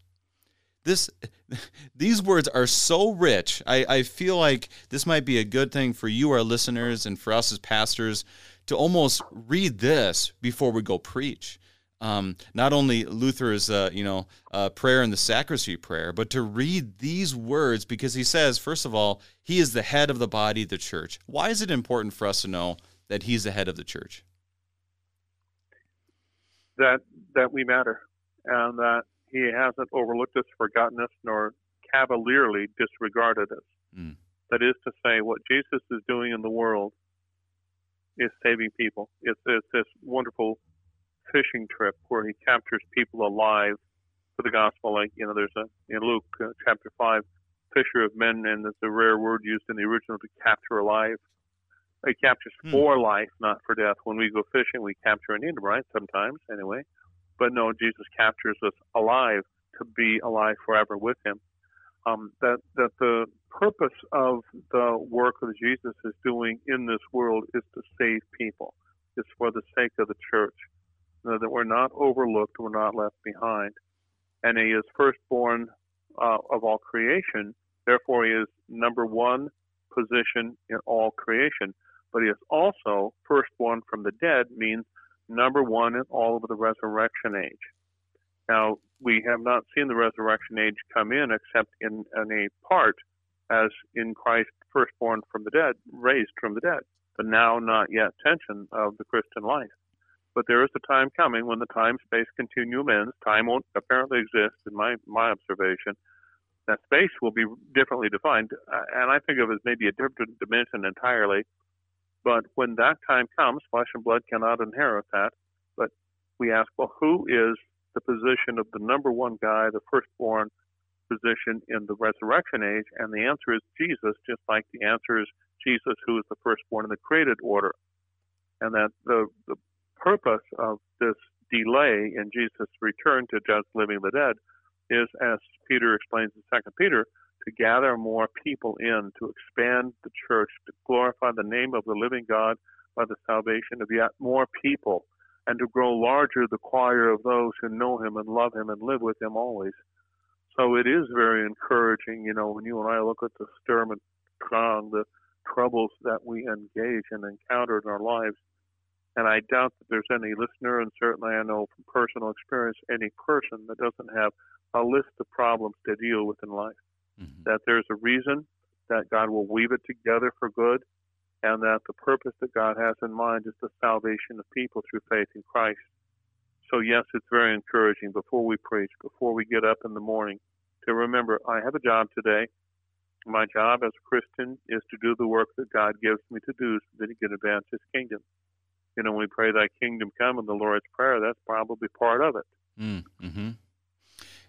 This, these words are so rich. I, I feel like this might be a good thing for you, our listeners, and for us as pastors to almost read this before we go preach um, not only Luther's uh, you know uh, prayer in the sacristy prayer, but to read these words because he says, first of all, he is the head of the body, the church. Why is it important for us to know that he's the head of the church? That that we matter, and that he hasn't overlooked us, forgotten us, nor cavalierly disregarded us. Mm. That is to say, what Jesus is doing in the world is saving people. It's, it's this wonderful fishing trip where he captures people alive for the gospel. Like you know, there's a in Luke uh, chapter five, fisher of men, and it's a rare word used in the original to capture alive. He captures hmm. for life, not for death. When we go fishing, we capture an end, right? Sometimes, anyway. But no, Jesus captures us alive to be alive forever with Him. Um, that that the purpose of the work that Jesus is doing in this world is to save people. It's for the sake of the church that we're not overlooked, we're not left behind. And he is firstborn uh, of all creation, therefore he is number one position in all creation. But he is also firstborn from the dead, means number one in all of the resurrection age. Now, we have not seen the resurrection age come in except in, in a part, as in Christ firstborn from the dead, raised from the dead, the now not yet tension of the Christian life. But there is a time coming when the time space continuum ends. Time won't apparently exist, in my, my observation. That space will be differently defined, uh, and I think of it as maybe a different dimension entirely. But when that time comes, flesh and blood cannot inherit that. But we ask, well, who is the position of the number one guy, the firstborn position in the resurrection age? And the answer is Jesus, just like the answer is Jesus, who is the firstborn in the created order. And that the, the purpose of this delay in Jesus' return to judge living the dead is, as Peter explains in Second Peter, to gather more people in, to expand the church, to glorify the name of the living God by the salvation of yet more people, and to grow larger the choir of those who know Him and love Him and live with Him always. So it is very encouraging, you know, when you and I look at the Sturm and Drang, the troubles that we engage and encounter in our lives, And I doubt that there's any listener, and certainly I know from personal experience, any person that doesn't have a list of problems to deal with in life. Mm-hmm. That there's a reason that God will weave it together for good, and that the purpose that God has in mind is the salvation of people through faith in Christ. So, yes, it's very encouraging before we preach, before we get up in the morning, to remember I have a job today. My job as a Christian is to do the work that God gives me to do so that He can advance His kingdom. You know, when we pray, Thy kingdom come in the Lord's Prayer, that's probably part of it. Mm, mm-hmm.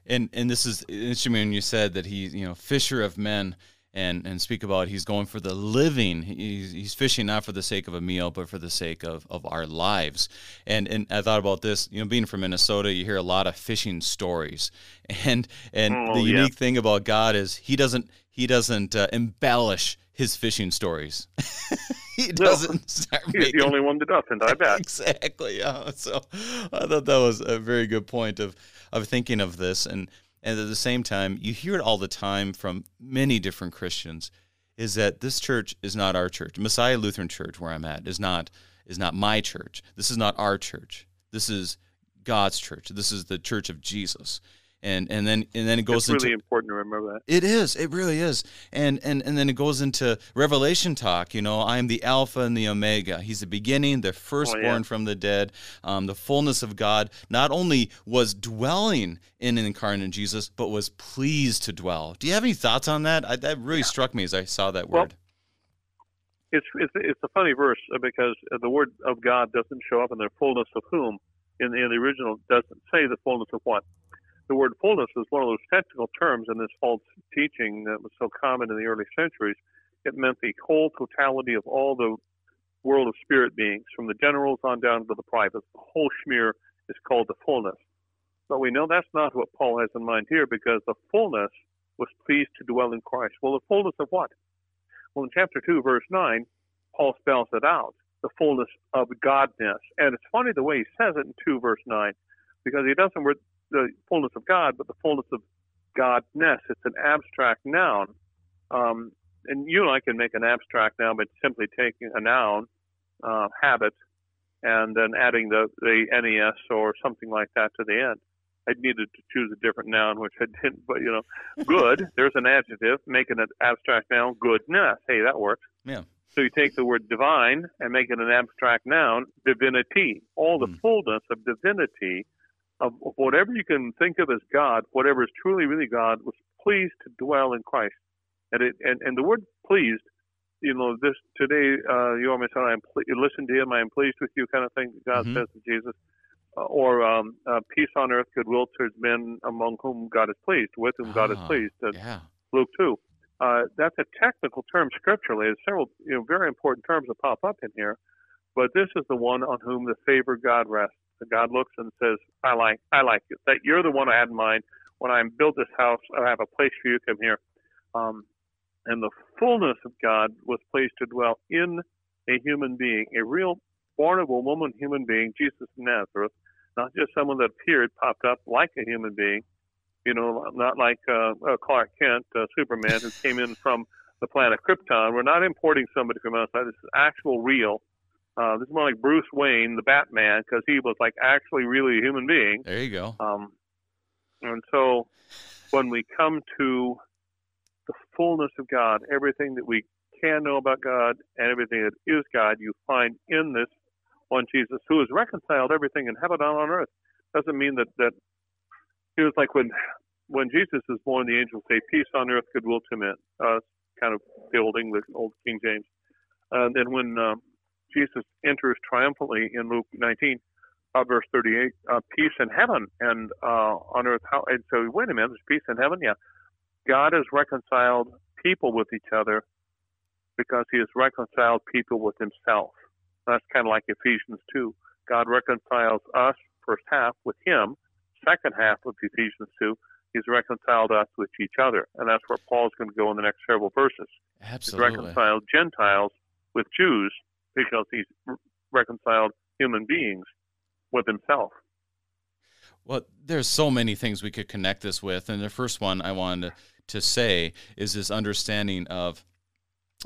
And and this is interesting when you said that he's you know fisher of men and and speak about he's going for the living. He's, he's fishing not for the sake of a meal, but for the sake of, of our lives. And and I thought about this. You know, being from Minnesota, you hear a lot of fishing stories, and and oh, the unique yeah. thing about God is he doesn't he doesn't uh, embellish his fishing stories. he doesn't no, start He's making... the only one that doesn't, I bet. exactly. Yeah. So I thought that was a very good point of of thinking of this and and at the same time you hear it all the time from many different Christians is that this church is not our church. Messiah Lutheran Church where I'm at is not is not my church. This is not our church. This is God's church. This is the church of Jesus and and then and then it goes it's into really important to remember that. It is it really is. And and and then it goes into revelation talk you know i am the alpha and the omega. He's the beginning the firstborn oh, yeah. from the dead um, the fullness of god. Not only was dwelling in an incarnate jesus but was pleased to dwell. Do you have any thoughts on that? I, that really yeah. struck me as i saw that word. well, it's, it's it's a funny verse uh, because the word of god doesn't show up in the fullness of whom in the, in the original doesn't say the fullness of what the word fullness is one of those technical terms in this false teaching that was so common in the early centuries. It meant the whole totality of all the world of spirit beings, from the generals on down to the privates. The whole schmear is called the fullness. But we know that's not what Paul has in mind here because the fullness was pleased to dwell in Christ. Well, the fullness of what? Well, in chapter 2, verse 9, Paul spells it out the fullness of Godness. And it's funny the way he says it in 2, verse 9, because he doesn't the fullness of God, but the fullness of Godness. It's an abstract noun. Um, and you and I can make an abstract noun by simply taking a noun, uh, habit, and then adding the, the NES or something like that to the end. I needed to choose a different noun, which I didn't, but you know, good, there's an adjective, making an abstract noun, goodness. Hey, that works. Yeah. So you take the word divine and make it an abstract noun, divinity. All the mm. fullness of divinity of whatever you can think of as God, whatever is truly really God, was pleased to dwell in Christ. And it and, and the word pleased, you know, this today, uh, you almost said, I'm ple- listen to him, I am pleased with you, kind of thing. That God mm-hmm. says to Jesus, uh, or um, uh, peace on earth, goodwill towards men among whom God is pleased, with whom God is ah, pleased. yeah. Luke two. Uh, that's a technical term scripturally. There's several, you know, very important terms that pop up in here, but this is the one on whom the favor of God rests. God looks and says, "I like, I like you. That you're the one I had in mind when I built this house. I have a place for you. Come here." Um, and the fullness of God was pleased to dwell in a human being, a real born of a woman human being, Jesus of Nazareth, not just someone that appeared, popped up like a human being, you know, not like uh, uh, Clark Kent, uh, Superman, who came in from the planet Krypton. We're not importing somebody from outside. This is actual, real uh, this is more like Bruce Wayne, the Batman, because he was like actually really a human being. There you go. Um, and so when we come to the fullness of God, everything that we can know about God and everything that is God, you find in this one Jesus who has reconciled everything in heaven and on earth. Doesn't mean that that he was like when when Jesus is born, the angels say, "Peace on earth, goodwill to men." Uh, kind of the old English, old King James. And then when uh, Jesus enters triumphantly in Luke 19, uh, verse 38, uh, peace in heaven and uh, on earth. How, and so, wait a minute, there's peace in heaven? Yeah. God has reconciled people with each other because he has reconciled people with himself. That's kind of like Ephesians 2. God reconciles us, first half, with him. Second half of Ephesians 2, he's reconciled us with each other. And that's where Paul's going to go in the next several verses. Absolutely. He's reconciled Gentiles with Jews because he's reconciled human beings with himself. Well, there's so many things we could connect this with, and the first one I wanted to, say is this understanding of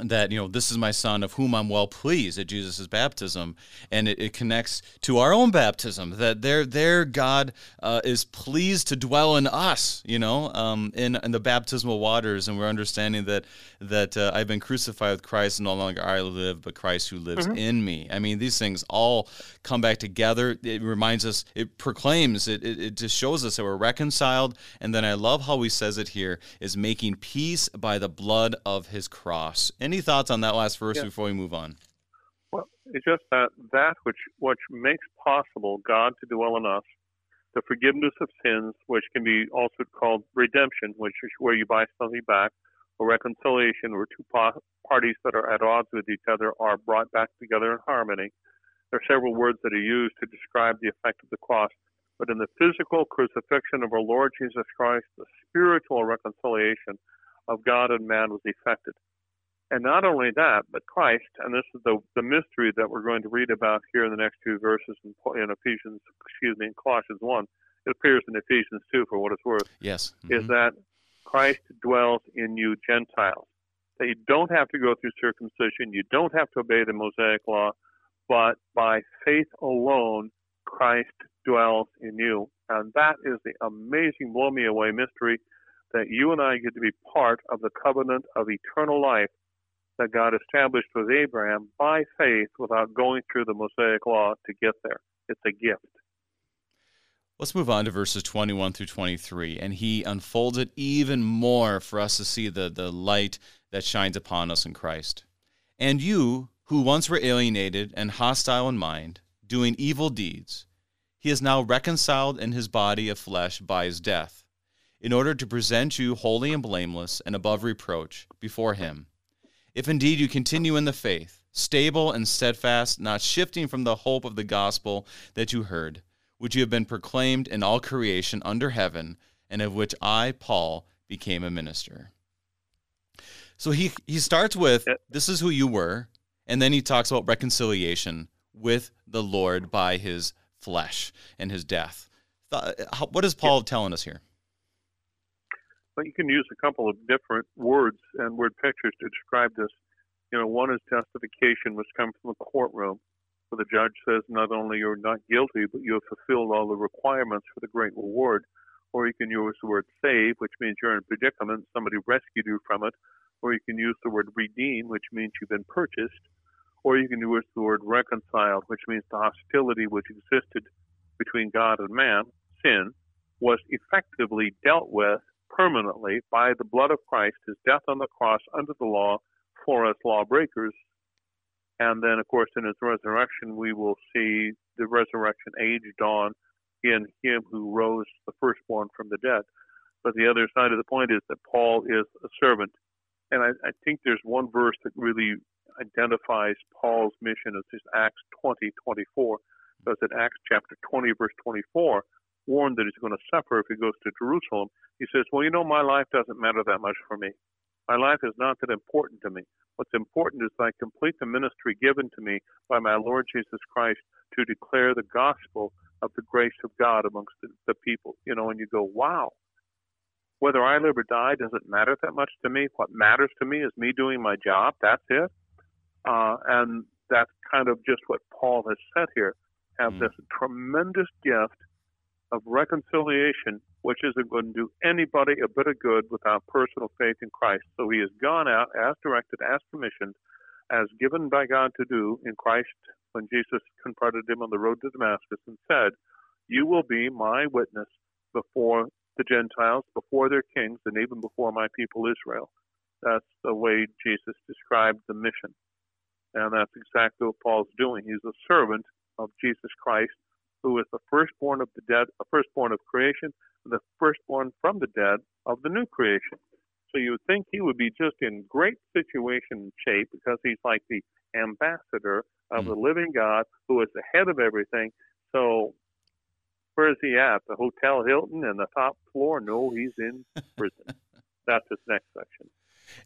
that you know this is my son of whom i'm well pleased at jesus' baptism. And it, it, connects to our own baptism that there there god uh, is pleased to dwell in us you know um, in, in the baptismal waters. And we're understanding that that uh, i've been crucified with christ and no longer i live but christ who lives mm-hmm. in me. I mean these things all come back together. It reminds us it proclaims it, it, it just shows us that we're reconciled. And then i love how he says it here is making peace by the blood of his cross. And any thoughts on that last verse yeah. before we move on? Well, it's just that that which which makes possible God to dwell in us, the forgiveness of sins, which can be also called redemption, which is where you buy something back, or reconciliation, where two parties that are at odds with each other are brought back together in harmony. There are several words that are used to describe the effect of the cross. But in the physical crucifixion of our Lord Jesus Christ, the spiritual reconciliation of God and man was effected. And not only that, but Christ, and this is the, the mystery that we're going to read about here in the next two verses in, in Ephesians, excuse me, in Colossians 1. It appears in Ephesians 2 for what it's worth. Yes. Mm-hmm. Is that Christ dwells in you Gentiles. That you don't have to go through circumcision, you don't have to obey the Mosaic law, but by faith alone, Christ dwells in you. And that is the amazing, blow me away mystery that you and I get to be part of the covenant of eternal life that God established with Abraham by faith without going through the Mosaic law to get there. It's a gift. Let's move on to verses 21 through 23. And he unfolds it even more for us to see the, the light that shines upon us in Christ. And you, who once were alienated and hostile in mind, doing evil deeds, he is now reconciled in his body of flesh by his death, in order to present you holy and blameless and above reproach before him if indeed you continue in the faith, stable and steadfast, not shifting from the hope of the gospel that you heard, which you have been proclaimed in all creation under heaven, and of which I, Paul, became a minister. So he, he starts with, This is who you were, and then he talks about reconciliation with the Lord by his flesh and his death. Uh, what is Paul telling us here? But you can use a couple of different words and word pictures to describe this. You know, one is justification, which comes from the courtroom, where the judge says not only you're not guilty, but you have fulfilled all the requirements for the great reward. Or you can use the word save, which means you're in a predicament, somebody rescued you from it. Or you can use the word redeem, which means you've been purchased. Or you can use the word reconciled, which means the hostility which existed between God and man, sin, was effectively dealt with permanently by the blood of Christ, his death on the cross under the law for us lawbreakers. And then, of course, in his resurrection, we will see the resurrection age dawn in him who rose the firstborn from the dead. But the other side of the point is that Paul is a servant. And I, I think there's one verse that really identifies Paul's mission just Acts 20, 24. Because in Acts chapter 20, verse 24, warned that he's going to suffer if he goes to Jerusalem, he says, Well, you know, my life doesn't matter that much for me. My life is not that important to me. What's important is I complete the ministry given to me by my Lord Jesus Christ to declare the gospel of the grace of God amongst the, the people. You know, and you go, Wow, whether I live or die doesn't matter that much to me. What matters to me is me doing my job. That's it. Uh, and that's kind of just what Paul has said here. Have mm. this tremendous gift of reconciliation, which isn't going to do anybody a bit of good without personal faith in Christ. So he has gone out as directed, as commissioned, as given by God to do in Christ when Jesus confronted him on the road to Damascus and said, You will be my witness before the Gentiles, before their kings, and even before my people Israel. That's the way Jesus described the mission. And that's exactly what Paul's doing. He's a servant of Jesus Christ who is the firstborn of the dead, the firstborn of creation, the firstborn from the dead of the new creation. So you would think he would be just in great situation shape because he's like the ambassador of the hmm. living God who is the head of everything. So where is he at? The Hotel Hilton and the top floor? No, he's in prison. that's his next section.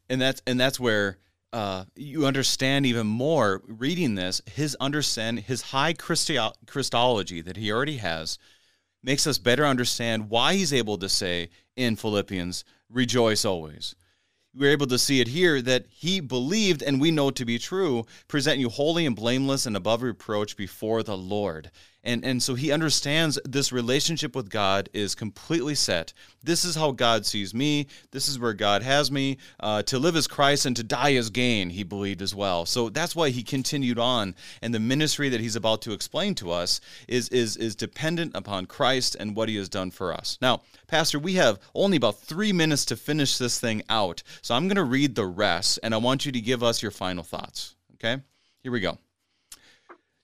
And that's and that's where uh, you understand even more reading this. His understand his high Christi- Christology that he already has makes us better understand why he's able to say in Philippians, "Rejoice always." we're able to see it here that he believed and we know to be true, present you holy and blameless and above reproach before the Lord. And, and so he understands this relationship with God is completely set. This is how God sees me. This is where God has me. Uh, to live as Christ and to die as gain, he believed as well. So that's why he continued on. And the ministry that he's about to explain to us is, is, is dependent upon Christ and what he has done for us. Now, Pastor, we have only about three minutes to finish this thing out. So I'm going to read the rest, and I want you to give us your final thoughts. Okay? Here we go.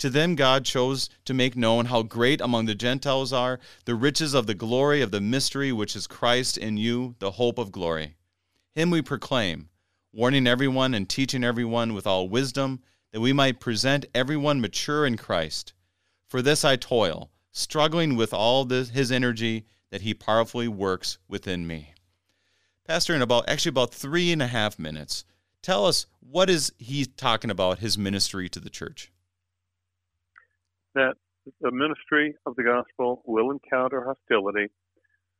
to them, God chose to make known how great among the Gentiles are the riches of the glory of the mystery which is Christ in you, the hope of glory. Him we proclaim, warning everyone and teaching everyone with all wisdom, that we might present everyone mature in Christ. For this I toil, struggling with all his energy that he powerfully works within me. Pastor, in about actually about three and a half minutes, tell us what is he talking about his ministry to the church? That the ministry of the gospel will encounter hostility.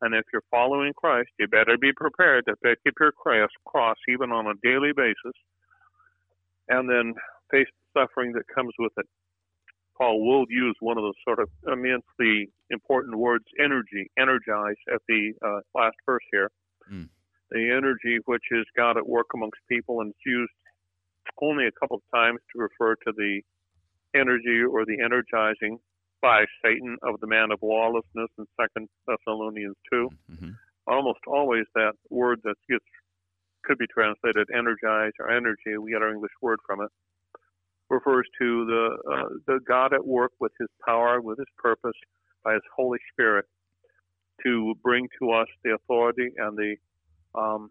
And if you're following Christ, you better be prepared to pick up your cross even on a daily basis and then face the suffering that comes with it. Paul will use one of those sort of immensely important words, energy, energize, at the uh, last verse here. Mm. The energy which is God at work amongst people and it's used only a couple of times to refer to the energy or the energizing by Satan of the man of lawlessness in Second Thessalonians 2 mm-hmm. Almost always that word that gets could be translated energize or energy. We get our English word from it. Refers to the uh, the God at work with His power, with His purpose, by His Holy Spirit, to bring to us the authority and the um,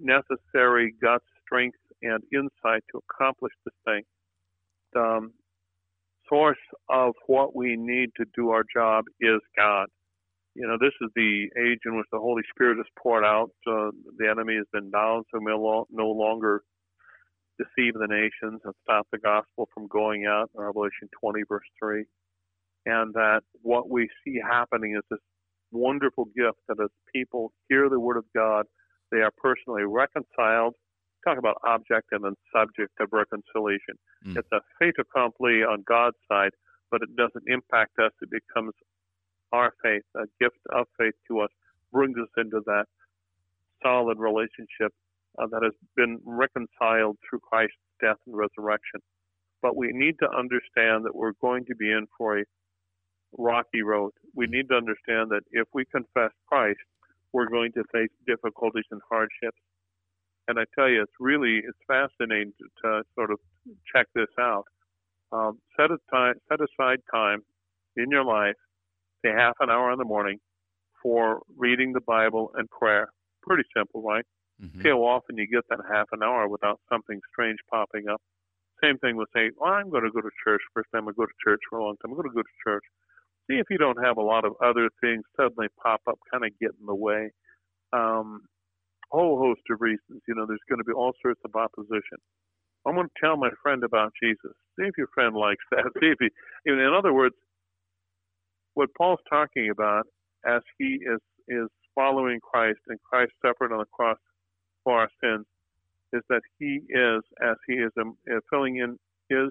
necessary gut strength and insight to accomplish this thing. Um, source of what we need to do our job is God. You know, this is the age in which the Holy Spirit is poured out. Uh, the enemy has been bound, so we'll no longer deceive the nations and stop the gospel from going out. Revelation 20, verse 3. And that what we see happening is this wonderful gift that as people hear the word of God, they are personally reconciled talk about object and then subject of reconciliation. Mm. It's a fait accompli on God's side, but it doesn't impact us. It becomes our faith, a gift of faith to us, brings us into that solid relationship uh, that has been reconciled through Christ's death and resurrection. But we need to understand that we're going to be in for a rocky road. We mm. need to understand that if we confess Christ, we're going to face difficulties and hardships. And I tell you, it's really it's fascinating to, to sort of check this out. Um, set a aside set aside time in your life, say half an hour in the morning, for reading the Bible and prayer. Pretty simple, right? Mm-hmm. See how often you get that half an hour without something strange popping up. Same thing with saying, well, I'm going to go to church. First time I go to church for a long time. I'm going to go to church. See if you don't have a lot of other things suddenly pop up, kind of get in the way. Um, whole host of reasons. You know, there's going to be all sorts of opposition. I'm going to tell my friend about Jesus. See if your friend likes that. See if he, in other words, what Paul's talking about as he is is following Christ and Christ suffered on the cross for our sins is that he is, as he is um, uh, filling in his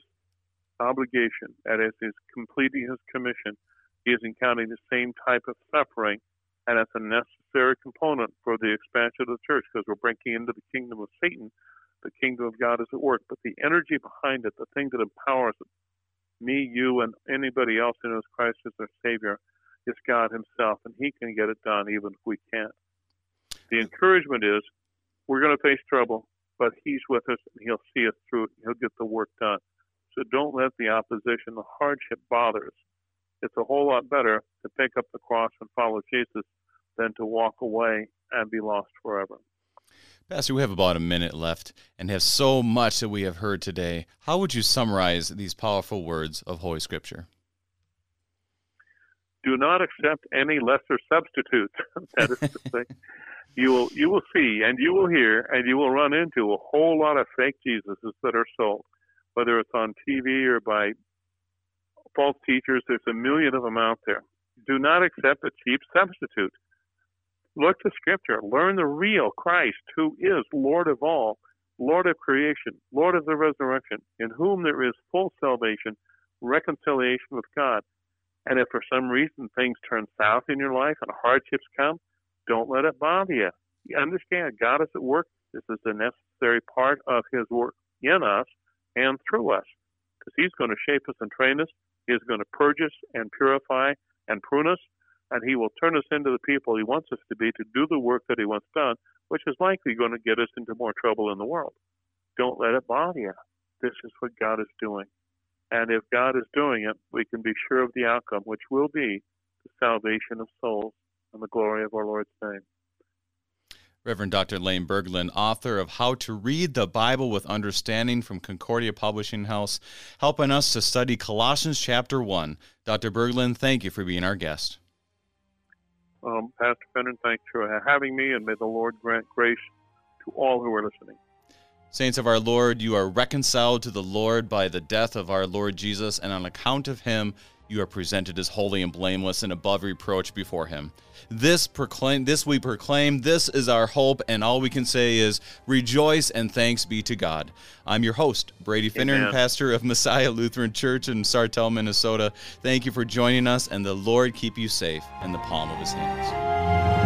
obligation, that is, he's completing his commission, he is encountering the same type of suffering and it's a necessary component for the expansion of the church because we're breaking into the kingdom of Satan. The kingdom of God is at work, but the energy behind it, the thing that empowers it, me, you, and anybody else who knows Christ as their Savior, is God Himself, and He can get it done even if we can't. The encouragement is we're going to face trouble, but He's with us, and He'll see us through it. He'll get the work done. So don't let the opposition, the hardship bother us. It's a whole lot better to pick up the cross and follow Jesus than to walk away and be lost forever. Pastor, we have about a minute left and have so much that we have heard today. How would you summarize these powerful words of Holy Scripture? do not accept any lesser substitutes. that is to say, you will you will see and you will hear and you will run into a whole lot of fake Jesuses that are sold, whether it's on TV or by false teachers. There's a million of them out there. Do not accept a cheap substitute. Look to Scripture. Learn the real Christ, who is Lord of all, Lord of creation, Lord of the resurrection, in whom there is full salvation, reconciliation with God. And if for some reason things turn south in your life and hardships come, don't let it bother you. You understand God is at work. This is a necessary part of His work in us and through us. Because He's going to shape us and train us. He's going to purge us and purify and prune us. And He will turn us into the people He wants us to be to do the work that He wants done, which is likely going to get us into more trouble in the world. Don't let it bother you. This is what God is doing. And if God is doing it, we can be sure of the outcome, which will be the salvation of souls and the glory of our Lord's name. Reverend Dr. Lane Burgland, author of How to Read the Bible with Understanding from Concordia Publishing House, helping us to study Colossians chapter 1. Dr. Burgland, thank you for being our guest. Um, Pastor Finnern, thanks for having me, and may the Lord grant grace to all who are listening. Saints of our Lord, you are reconciled to the Lord by the death of our Lord Jesus, and on account of him, you are presented as holy and blameless and above reproach before him. This proclaim this we proclaim, this is our hope, and all we can say is rejoice and thanks be to God. I'm your host, Brady Finnern, pastor of Messiah Lutheran Church in Sartell, Minnesota. Thank you for joining us, and the Lord keep you safe in the palm of his hands.